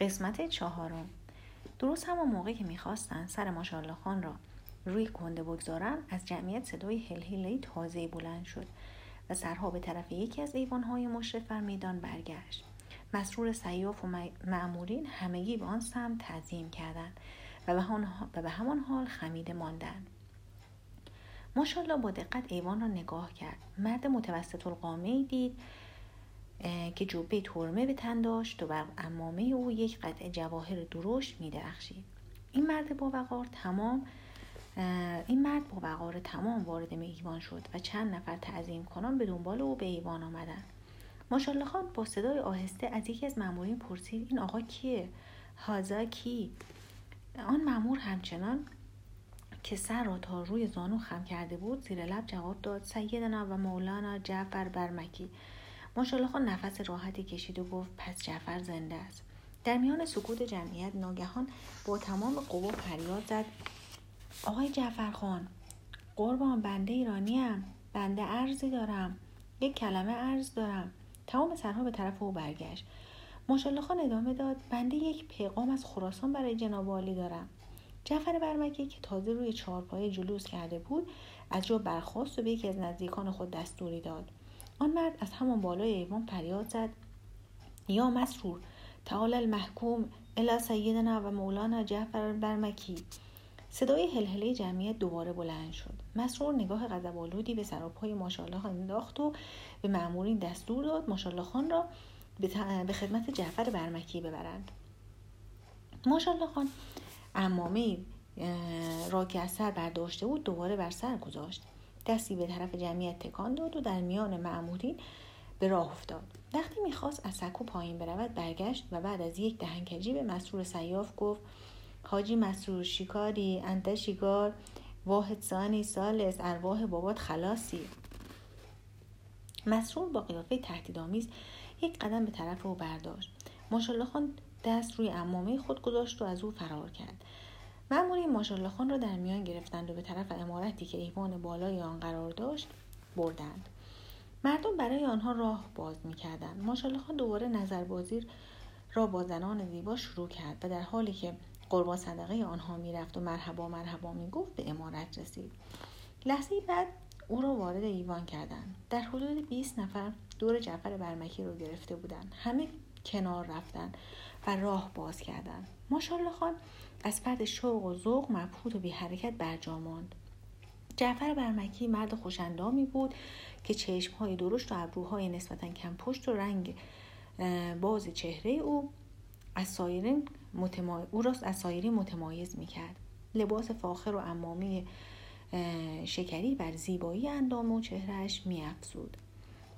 قسمت چهارم. درست همون موقع که می‌خواستن سر ماشالله خان را روی کنده بگذارن از جمعیت صدای هلهله تازه بلند شد و سرها به طرف یکی از ایوانهای مشرف بر میدان برگشت. مسرور سیاف و معمورین همگی به آن سمت تعظیم کردند و به همان حال خمیده ماندند. ماشالله با دقت ایوان را نگاه کرد. مرد متوسط القامه دید که جبه ترمه به تن داشت و بر امامه او یک قطعه جواهر درشت میدرخشید. این مرد با وقار تمام این مرد با وقار تمام وارد ایوان شد و چند نفر تعظیم کنان به دنبال او به ایوان آمدند. ماشالله خان با صدای آهسته از یکی از مامورین پرسید این آقا کیه؟ هازا کی؟ آن مامور همچنان که سر را تا روی زانو خم کرده بود زیر لب جواب داد سیدنا و مولانا جعفر برمکی. ماشالله خان نفس راحتی کشید و گفت پس جعفر زنده است. در میان سکوت جمعیت ناگهان با تمام قوا فریاد زد. آقای جعفر خان قربان بنده ایرانیم بنده ارزی دارم. یک کلمه ارز دارم. تمام سرها به طرف او برگشت. ماشالله خان ادامه داد بنده یک پیغام از خراسان برای جناب عالی دارم. جعفر برمکی که تازه روی چهارپایه جلوس کرده بود از جا برخواست و به یکی از نزدیکان خود دستوری داد. آن مرد از همان بالای ایوان فریاد زد. یا مسرور تعال المحکوم الی سیدنا و مولانا جعفر برمکی صدای هلهله جمعیت دوباره بلند شد. مسرور نگاه غضبآلودی به سراپای ماشالله انداخت و به مأمورین دستور داد ماشالله خان را به خدمت جعفر برمکی ببرند. ماشالله خان امامه را که از سر برداشته بود دوباره بر سر گذاشت. دستی به طرف جمعیت تکان داد و در میان معمورین به راه افتاد. وقتی می‌خواست از سکو پایین برود برگشت و بعد از یک دهنکجی به مسرور سیاف گفت حاجی مسرور شیکاری انت شیکار واحد سانی سالس ارواح بابات خلاصی. مسرور با قیافه تهدیدآمیز یک قدم به طرف او برداشت. ماشالله خان دست روی امامه خود گذاشت و از او فرار کرد. مأمورین ماشالله خان را در میان گرفتند و به طرف امارتی که ایوان بالای آن قرار داشت بردند. مردم برای آنها راه باز می‌کردند. ماشالله خان دوباره نظربازی را با زنان زیبا شروع کرد و در حالی که قربان صدقه آنها می‌رفت و مرحبا مرحبا می‌گفت به امارت رسید. لحظه بعد او را وارد ایوان کردند. در حدود 20 نفر دور جعفر برمکی رو گرفته بودند. همه کنار رفتند و راه باز کردند ماشالله خان از فرد شوق و ذوق مبهوت و بی حرکت برجا ماند. جعفر برمکی مرد خوشندامی بود که چشمهای درشت و ابروهای نسبتا کم پشت و رنگ باز چهره او از سایرین او را از سایرین متمایز می‌کرد. لباس فاخر و امامی شکری بر زیبایی اندام و چهرهش میافزود.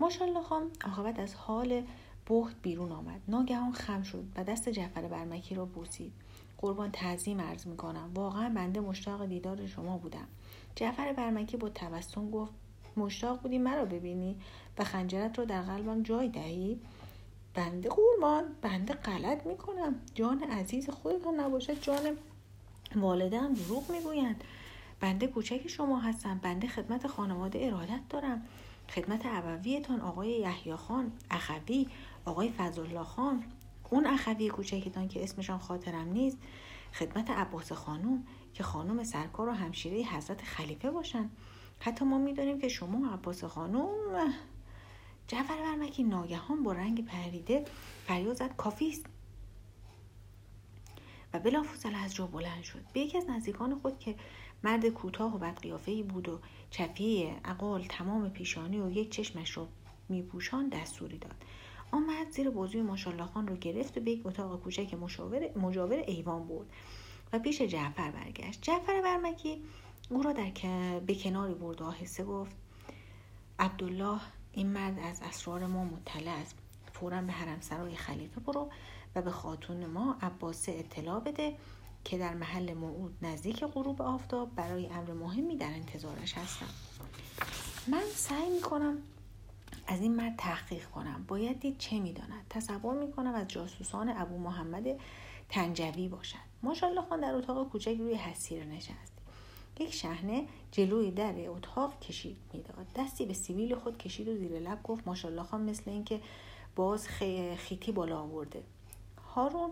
ماشالله خان عاقبت از حال بخت بیرون آمد. ناگهان خم شد و دست جعفر برمکی را بوسید. قربان تعظیم عرض می‌کنم. واقعا بنده مشتاق دیدار شما بودم. جعفر برمکی با تبسم گفت مشتاق بودی مرا ببینی و خنجرت را در قلبم جای دهی؟ بنده قربان بنده غلط می‌کنم. جان عزیز خودتان نباشد جان والدم دروغ می‌گویند. بنده کوچک شما هستم. بنده خدمت خانواده ارادت دارم. خدمت ابویتان آقای یحیی خان اخوی آقای فضلالله خان اون اخوی کوچکتان که اسمشان خاطرم نیست خدمت عباس خانوم که خانم سرکار و همشیره حضرت خلیفه باشن. حتی ما می‌دانیم که شما عباس خانوم جعفر برمکی ناگهان با رنگ پریده فریاد کافی است. و بلافاصله از جا بلند شد. به یکی از نزدیکان خود که مرد کوتاه و بدقیافهای بود و چفیه عقال تمام پیشانی و یک چشمش را میپوشان دستوری داد. آن مرد زیر بازوی ماشالله خان رو گرفت و به یک اتاق کوچک مجاور ایوان بود و پیش جعفر برگشت. جعفر برمکی او را در به کناری برد و آهسته گفت عبدالله این مرد از اسرار ما مطلع است. فورا به حرم سرای خلیفه برو و به خاتون ما عباسه اطلاع بده که در محل موعود نزدیک غروب آفتاب برای امر مهمی در انتظارش هستم. من سعی می‌کنم از این مرد تحقیق کنم. باید دید چه می‌داند. تصور می‌کنم از جاسوسان ابو محمد تنجوی باشد. ماشاءالله خان در اتاق کوچک روی حسیر نشست. یک شهنه جلوی در اتاق کشید می‌داد. دستی به سیویل خود کشید و زیر لب گفت ماشاءالله خان مثل اینکه باز خیتی بالا آورده. هارون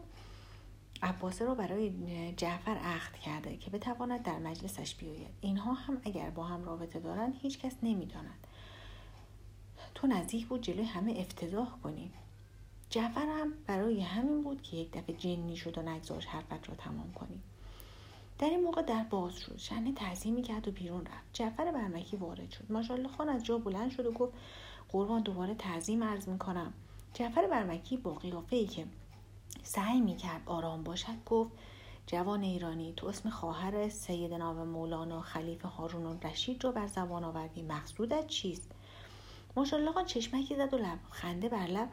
عباسه را برای جعفر عقد کرده که بتواند در مجلسش بیاید. اینها هم اگر با هم رابطه دارند هیچ کس نمی‌داند. تو نزدیک بود جلوی همه افتضاح کنی. جعفر هم برای همین بود که یک دفعه جنی شد و نگذاشت حرفت را تمام کنی. در این موقع در باز شد. شنه تعظیمی کرد و بیرون رفت. جعفر برمکی وارد شد. ماشاءالله خان از جا بلند شد و گفت قربان دوباره تعظیم عرض می‌کنم. جعفر برمکی با قیافه ای که سعی می‌کرد آرام باشد گفت جوان ایرانی تو اسم خواهر سیدنا و مولانا خلیفه هارون رشید رو بر زبان آوردی مقصودت چیست؟ ماشاءالله خان چشمکی زد و لب خنده بر لب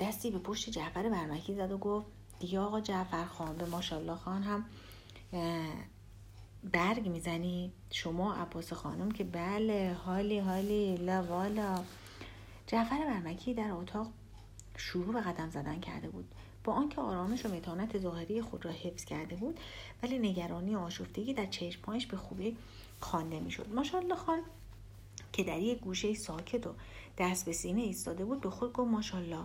دستی به پشت جعفر برمکی زد و گفت دیگه آقا جعفر خان به ماشاءالله خان هم برگ می‌زنی. شما عباس خانم که بله حالی حالی لا والا. جعفر برمکی در اتاق شروع به قدم زدن کرده بود. با آنکه آرامش و متانت ظاهری خود را حفظ کرده بود ولی نگرانی و آشفتگی در چشمهایش به خوبی خوانده می‌شد. ماشاءالله خان که در یک گوشه ساکت و دست به سینه ایستاده بود به خود گفت ماشاءالله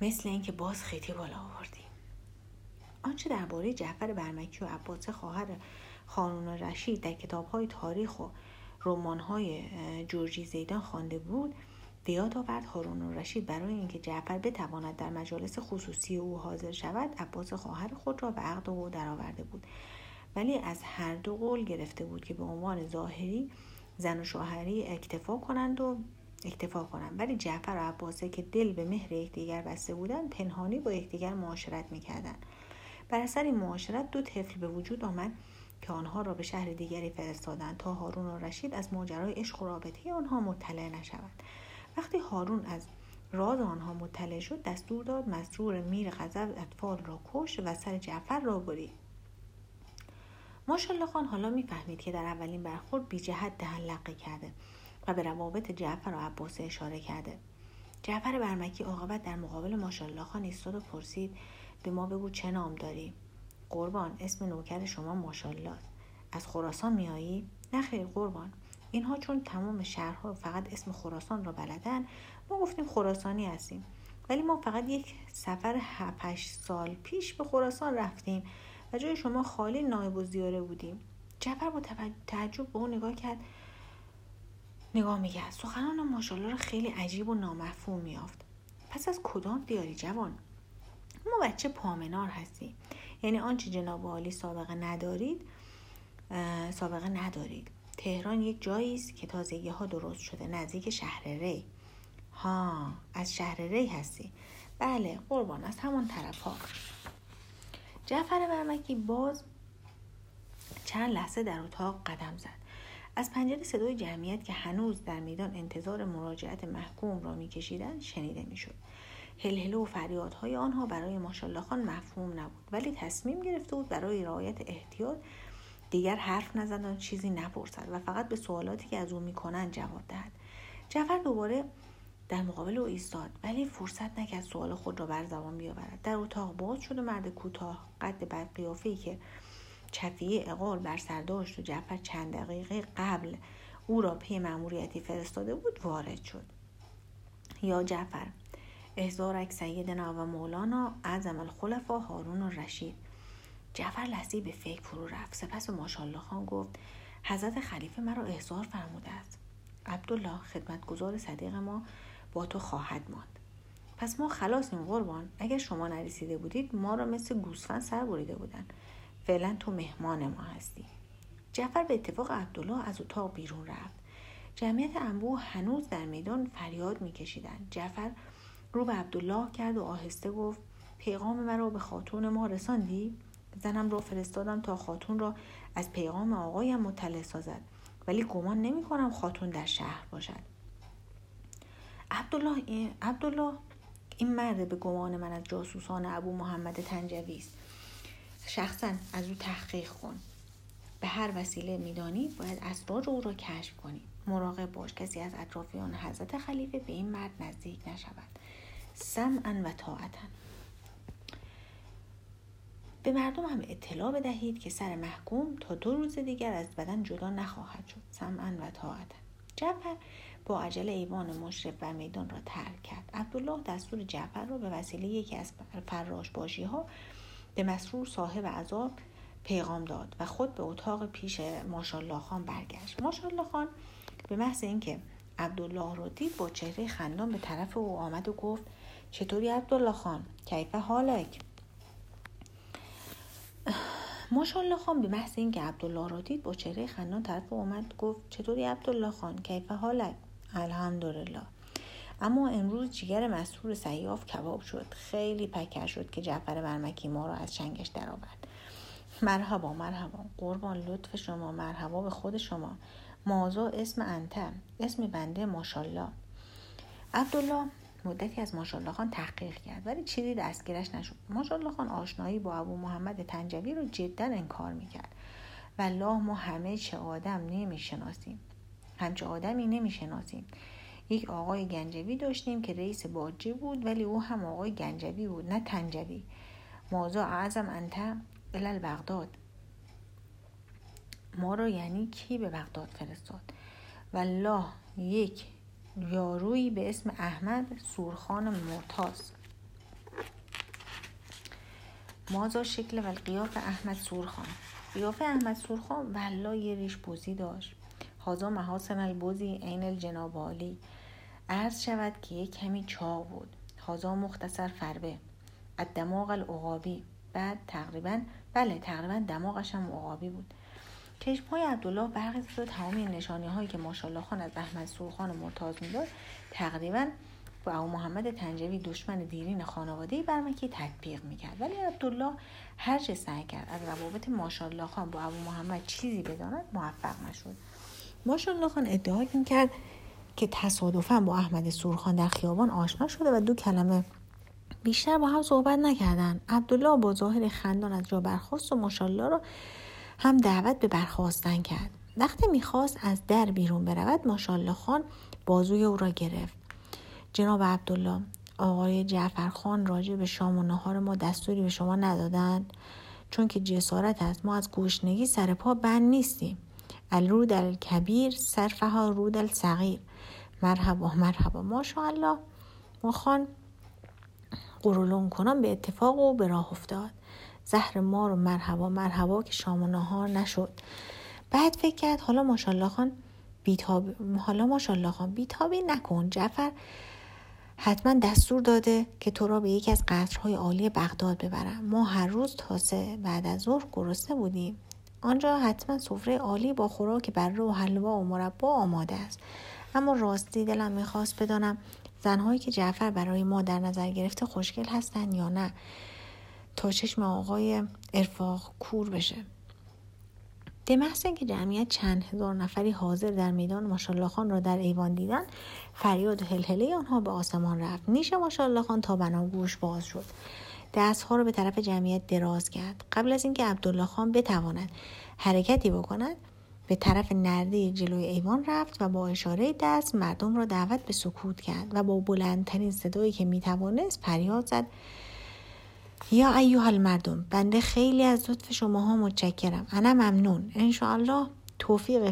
مثل اینکه باز خیتی بالا آوردی. آنچه درباره جعفر برمکی و عباس خواهر خانون رشید در کتابهای تاریخ و رمانهای جورجی زیدان خوانده بود به یاد آورد. هارون رشید برای اینکه جعفر بتواند در مجالس خصوصی او حاضر شود عباس خواهر خود را به عقد او درآورده بود. ولی از هر دو قول گرفته بود که به عنوان ظاهری زن و شوهری اکتفا کنند و اکتفا کنند. ولی جعفر و عباسه که دل به مهر یکدیگر بسته بودند پنهانی با یکدیگر معاشرت می‌کردند. بر اثر این معاشرت دو طفل به وجود آمد که آنها را به شهر دیگری فرستادند تا هارون و رشید از ماجرای عشق و رابطه آنها مطلع نشوند وقتی هارون از راز آنها مطلع شد دستور داد مسرور میر غضب اطفال را کش و سر جعفر را برید ماشالله خان حالا می‌فهمید که در اولین برخورد بی جهت دهن لقه کرده و به روابط جعفر و عباس اشاره کرده. جعفر برمکی عاقبت در مقابل ماشالله خان ایستاد و پرسید به ما بگو چه نام داری؟ قربان اسم نوکر شما ماشالله از خراسان میایی نه خیر قربان. اینها چون تمام شهرها فقط اسم خراسان را بلدن ما گفتیم خراسانی هستیم. ولی ما فقط یک سفر 7 سال پیش به خراسان رفتیم و جای شما خالی نایب و زیاره بودیم. جعفر با تعجب به اون نگاه کرد. نگاه می‌کرد. سخنان ماشالله را خیلی عجیب و نامفهوم میافت پس از کدام دیاری جوان؟ ما بچه پامنار هستیم. یعنی آنچه جناب عالی سابقه ندارید سابقه ندارید. تهران یک جایی است که تازگی ها درست شده نزدیک شهر ری. ها از شهر ری هستی. بله قربان از همون طرف ها جعفر برمکی باز چند لحظه در اتاق قدم زد. از پنجره صدای جمعیت که هنوز در میدان انتظار مراجعت محکوم را میکشیدند شنیده می‌شد. هلهله و فریادهای آنها برای ماشالله خان مفهوم نبود ولی تصمیم گرفته بود برای رعایت احتیاط دیگر حرف نزد و چیزی نپرسد و فقط به سوالاتی که از او می‌کنند جواب دهد. جعفر دوباره در مقابل او ایستاد ولی فرصت نکرد سوال خود را بر زبان بیاورد. در اتاق باز شد و مرد کوتاه قد بر قیافهای که چفیه اقال بر سر داشت و جعفر چند دقیقه قبل او را پی مأموریتی فرستاده بود وارد شد. یا جعفر احزارک سیدنا و مولانا اعظم الخلفا هارون و رشید جعفر لحظی به فکر فرو رفت. سپس ماشالله خان گفت حضرت خلیفه مرا احضار فرموده است. عبدالله خدمتگزار صدیق ما با تو خواهد ماند. پس ما خلاصیم قربان. اگر شما نرسیده بودید ما را مثل گوسفند سر بریده بودند فعلا تو مهمان ما هستی. جعفر به اتفاق عبدالله از اتاق بیرون رفت. جمعیت انبوه هنوز در میدان فریاد میکشیدند. جعفر رو به عبدالله کرد و آهسته گفت پیغام مرا به خاتون ما رساندی؟ زنم را فرستادم تا خاتون را از پیغام آقایم مطلع سازد. ولی گمان نمی کنم خاتون در شهر باشد. عبدالله عبدالله این مرد به گمان من از جاسوسان ابو محمد تنجوی است. شخصا از او تحقیق کن. به هر وسیله میدانی باید اسرار او را کشف کنی مراقب باش. کسی از اطرافیان حضرت خلیفه به این مرد نزدیک نشود. سمعا و طاعتا. به مردم هم اطلاع بدهید که سر محکوم تا دو روز دیگر از بدن جدا نخواهد شد. سمعا و طاعتا. جعفر با عجل ایوان مشرف و میدان را ترک کرد. عبدالله دستور جعفر را به وسیله یکی از فراش باشی ها به مسرور صاحب عذاب پیغام داد و خود به اتاق پیش ماشالله خان برگشت. ماشالله خان به محض اینکه عبدالله رو دید با چهره خندان به طرف او آمد و گفت چطوری عبدالله خان؟ کیف حالک؟ ماشالله خان به محض اینکه عبدالله را دید با چهره خندان طرف اومد گفت چطوری عبدالله خان؟ کیف حالک الحمدلله. اما امروز جیگر مسرور سیاف کباب شد. خیلی پکر شد که جعفر برمکی ما را از چنگش درآورد. مرحبا مرحبا. قربان لطف شما. مرحبا به خود شما. مازا اسم انته اسم بنده ماشالله عبدالله مدتی از ماشالله خان تحقیق کرد ولی چیزی دستگیرش نشد. ماشالله خان آشنایی با ابو محمد تنجوی رو جدا انکار می‌کرد. و الله ما همه چه آدم نمی‌شناسیم. همچه آدمی نمی‌شناسیم. یک آقای گنجوی داشتیم که رئیس باجه بود ولی او هم آقای گنجوی بود نه تنجوی. مازا اعظم انت الال بغداد. ما رو یعنی کی به بغداد فرستاد؟ و الله یک یارویی به اسم احمد سورخان مرتاز. مازا شکل و قیاف احمد سورخان. قیافه احمد سورخان والله یه ریش بوزی داشت. هازا محاسن البوزی عین الجناب عالی. عرض شود که یک کمی چاق بود. هازا مختصر فربه. از دماغ العقابی. بعد تقریبا بله تقریبا دماغش هم عقابی بود. چشم های عبدالله برقی و تمام نشانی هایی که ماشالله خان از احمد سورخان مرتاز می‌داد تقریبا با ابو محمد تنجوی دشمن دیرین خانواده برمکی تطبیق می‌کرد. ولی عبدالله هر چه سعی کرد از روابط ماشالله خان با ابو محمد چیزی بداند موفق نشد. ماشالله خان ادعا می‌کرد که تصادفا با احمد سورخان در خیابان آشنا شده و دو کلمه بیشتر با هم صحبت نکردن عبدالله با ظاهر خندان از جا برخواست و ماشالله را هم دعوت به برخواستن کرد. وقتی می‌خواست از در بیرون برود ماشالله خان بازوی او را گرفت. جناب عبدالله آقای جعفر خان راجع به شام و نهار ما دستوری به شما ندادند. چون که جسارت است ما از گوشنگی سر پا بند نیستیم. الرود الکبیر صرفها رود الصغیر. مرحبا مرحبا. ماشاءالله ما خان قرولون کنم به اتفاق و به راه افتاد. زهر ما رو مرحبا مرحبا که شام و نهار نشد. بعد فکر کرد حالا ماشالله خان بیتاب حالا ماشالله خان بیتابی نکن. جعفر حتما دستور داده که تو را به یکی از قصرهای عالی بغداد ببرم. ما هر روز تا سه بعد از ظهر گرسنه بودیم. آنجا حتما سفره عالی با خوراک بره و حلوا و مربا آماده است. اما راستی دلم می‌خواست بدانم زنهایی که جعفر برای ما در نظر گرفته خوشگل هستند یا نه. تا چشم آقای ارفاق کور بشه. به محض اینکه جمعیت چند هزار نفری حاضر در میدان ماشالله خان را در ایوان دیدن فریاد و هلهله آنها به آسمان رفت. نیش ماشالله خان تا بناگوش باز شد. دستها را به طرف جمعیت دراز کرد. قبل از اینکه عبدالله خان بتواند حرکتی بکند به طرف نرده جلوی ایوان رفت و با اشاره دست مردم را دعوت به سکوت کرد و با بلندترین صدایی که می‌توانست فریاد زد. یا ایوها المردم بنده خیلی از لطف شماها متشکرم. انا ممنون. انشاءالله توفیق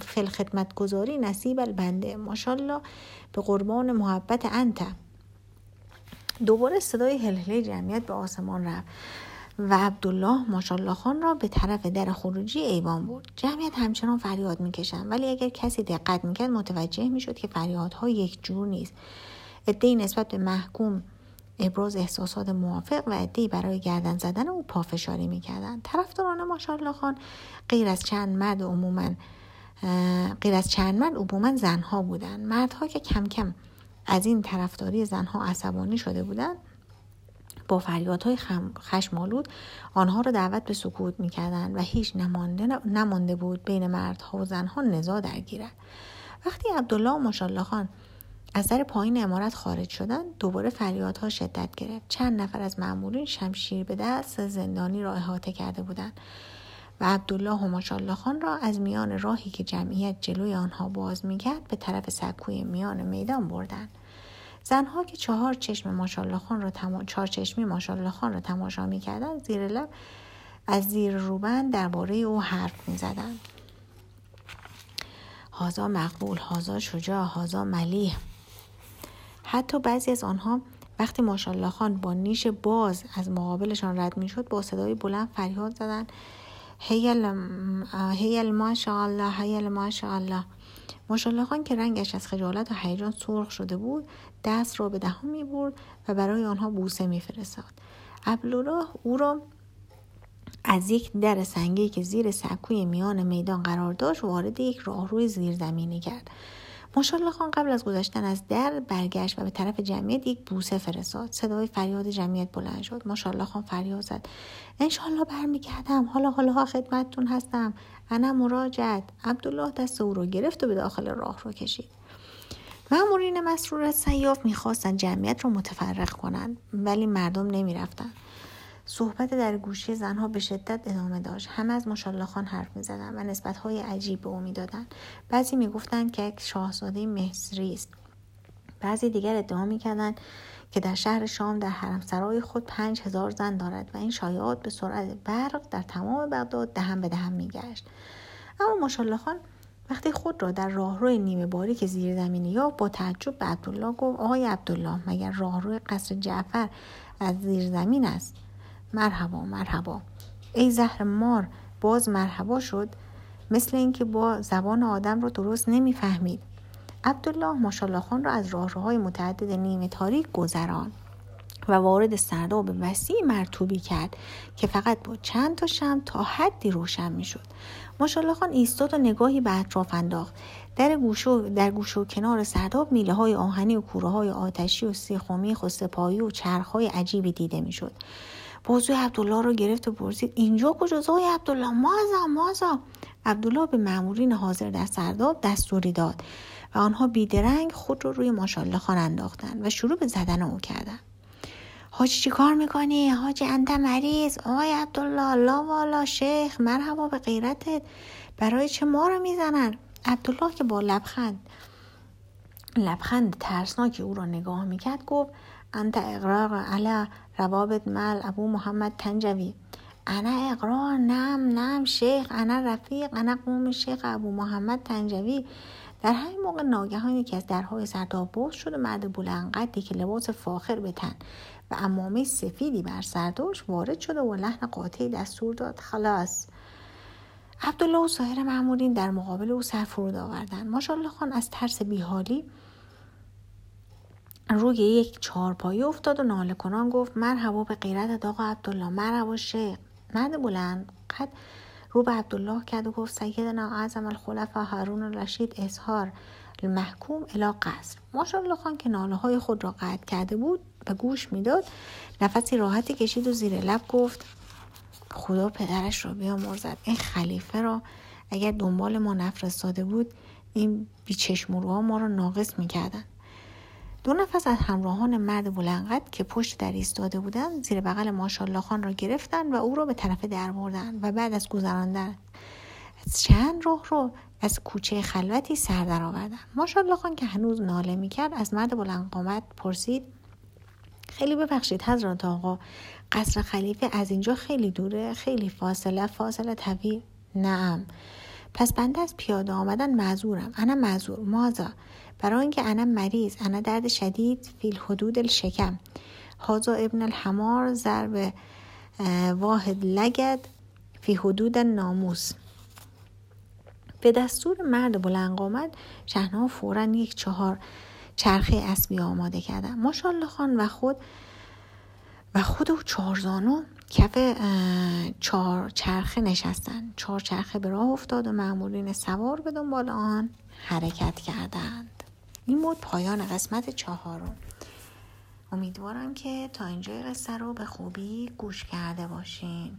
فل خدمت گذاری نصیب البنده. ماشالله به قربان محبت انت. دوباره صدای هلهله جمعیت به آسمان رفت و عبدالله ماشالله خان را به طرف در خروجی ایوان برد. جمعیت همچنان فریاد می‌کشند. ولی اگر کسی دقت می‌کرد متوجه می‌شد که فریادها یک جور نیست. عدهای نسبت به محکوم ابراز احساسات موافق و عدهای برای گردن زدن او پافشاری می‌کردند. طرفداران ماشالله خان غیر از چند مرد عموما غیر از چند مرد عموما زنها بودند. مردها که کم کم از این طرفداری زنها عصبانی شده بودند با فریادهای خشمالود آنها را دعوت به سکوت می‌کردند و هیچ نمانده, نمانده بود بین مردها و زنها نزا درگیرد. وقتی عبدالله و ماشالله خان از در پایین امارت خارج شدند دوباره فریادها شدت گرفت. چند نفر از مأمورین شمشیر به دست زندانی را احاطه کرده بودند و عبدالله و ماشالله خان را از میان راهی که جمعیت جلوی آنها باز می‌کرد به طرف سکوی میان میدان بردند. زنها که چهار چشم ماشالله خان را تما... چهار چشمی ماشالله خان را تماشا می‌کردند زیر لب از زیر روبند درباره او حرف می‌زدند. هازا مقبول هازا شجاع هازا ملیح حتی بعضی از آنها وقتی ماشالله خان با نیش باز از مقابلشان رد می‌شد با صدای بلند فریاد زدن هیل هیل ماشاءالله هیل ماشاءالله. ماشالله خان که رنگش از خجالت و هیجان سرخ شده بود دست را به دهان می برد و برای آنها بوسه میفرستاد. عبدالله او را از یک در سنگی که زیر سکوی میان میدان قرار داشت وارد یک راهروی زیرزمینی کرد. ماشالله خان قبل از گذشتن از در برگشت و به طرف جمعیت یک بوسه فرستاد. صدای فریاد جمعیت بلند شد. ماشالله خان فریاد زد. انشالله برمیگردم. حالا حالا خدمتتون هستم. انا مراجعت. عبدالله دست او رو گرفت و به داخل راه رو کشید. مأمورین مسرور سیاف می‌خواستند جمعیت را متفرق کنند ولی مردم نمی‌رفتند صحبت در گوشی زنها به شدت ادامه داشت. همه از ماشالله خان حرف می زدن و نسبت های عجیب به او می‌دادند بعضی می‌گفتند که یک شاهزاده مصری است. بعضی دیگر ادعا می‌کردند که در شهر شام در حرمسرای خود پنج هزار زن دارد و این شایعات به سرعت برق در تمام بغداد دهم به دهم میگشت. اما ماشالله خان وقتی خود را در راهروی نیمه باریک زیر زمینی یا با تعجب به عبدالله گفت آقای عبدالله مگر راهروی قصر جعفر از زیر زمین است؟ مرحبا مرحبا. ای زهر مار باز مرحبا شد. مثل اینکه با زبان آدم رو درست نمی‌فهمید. عبدالله ماشالله خان را از راهروهای متعدد نیمه تاریک گذران و وارد سرداب وسیع مرتوبی کرد که فقط با چند تا شم تا حدی روشن می‌شد. ماشالله خان ایستاد و نگاهی به اطراف انداخت. در گوشو در گوشو کنار سرداب میله های آهنی و کوره های آتشی و سیخومیخ و سپایی و چرخ های عجیبی دیده می‌شد. بازوی عبدالله رو گرفت و پرسید اینجا کجاست؟ آقای عبدالله مازا مازا عبدالله به مامورین حاضر در سرداب دستوری داد و آنها بیدرنگ خود رو روی ماشالله خان انداختن و شروع به زدن او کردن. حاجی چی کار می‌کنی؟ حاجی انت مریض. آقای عبدالله لا والا شیخ مرحبا به غیرتت. برای چه ما رو می‌زنن؟ عبدالله که با لبخند لبخند ترسناکی او را نگاه می‌کرد گفت انت اقرار علی روابط مل ابو محمد تنجوی. انا اقرار نم نم شیخ انا رفیق انا قوم شیخ ابو محمد تنجوی. در همین موقع ناگهان یکی از درهای سرداب باز شد و مرد بلندقدی که لباس فاخر به تن و امامه سفیدی بر سر داشت وارد شده و لحن قاطعی دستور داد. خلاص. عبدالله و سایر معمولین در مقابل او سر فرود آوردن ماشاءالله خان از ترس بیحالی روی یک چهارپایه افتاد و ناله کنان گفت مرحبا به غیرت آقا عبدالله. مرحبا شیخ. مرد بلند قد رو به عبدالله کرد و گفت سیدنا اعظم الخلفا هارون الرشید اظهار المحکوم الی قصر. ماشاءالله خان که ناله های خود را قطع کرده بود و گوش می‌داد نفسی راحتی کشید و زیر لب گفت خدا پدرش را بیامرزد. این خلیفه را اگر دنبال ما نفرستاده بود این بیچشمروها ما را ناقص می‌کردن. دو نفس از همراهان مرد بلندقد که پشت در ایستاده بودند زیر بغل ماشالله خان را گرفتند و او را به طرف در بردند و بعد از گذراندن از چند راه رو از کوچه خلوتی سر در آوردن ماشالله خان که هنوز ناله می‌کرد از مرد بلند قامت پرسید خیلی ببخشید حضرت آقا قصر خلیفه از اینجا خیلی دوره خیلی فاصله فاصله طویل. نعم پس بنده از پیاده آمدن معذورم. انا معذور. مازا برای اینکه انا مریض. انا درد شدید. فیل حدود الشکم. هازا ابن الحمار. ضرب واحد لگد. فی حدود ناموس. به دستور مرد بلند آمد. شهنها فورا یک چهار چرخه اسبی آماده کردن ماشالله خان و خود و خود و چهارزانو کف چهار چرخه نشستند چهار چرخه به راه افتاد و معمولین سوار به دنبال آن حرکت کردند. این بود پایان قسمت چهارم. امیدوارم که تا اینجای قصه رو به خوبی گوش کرده باشین.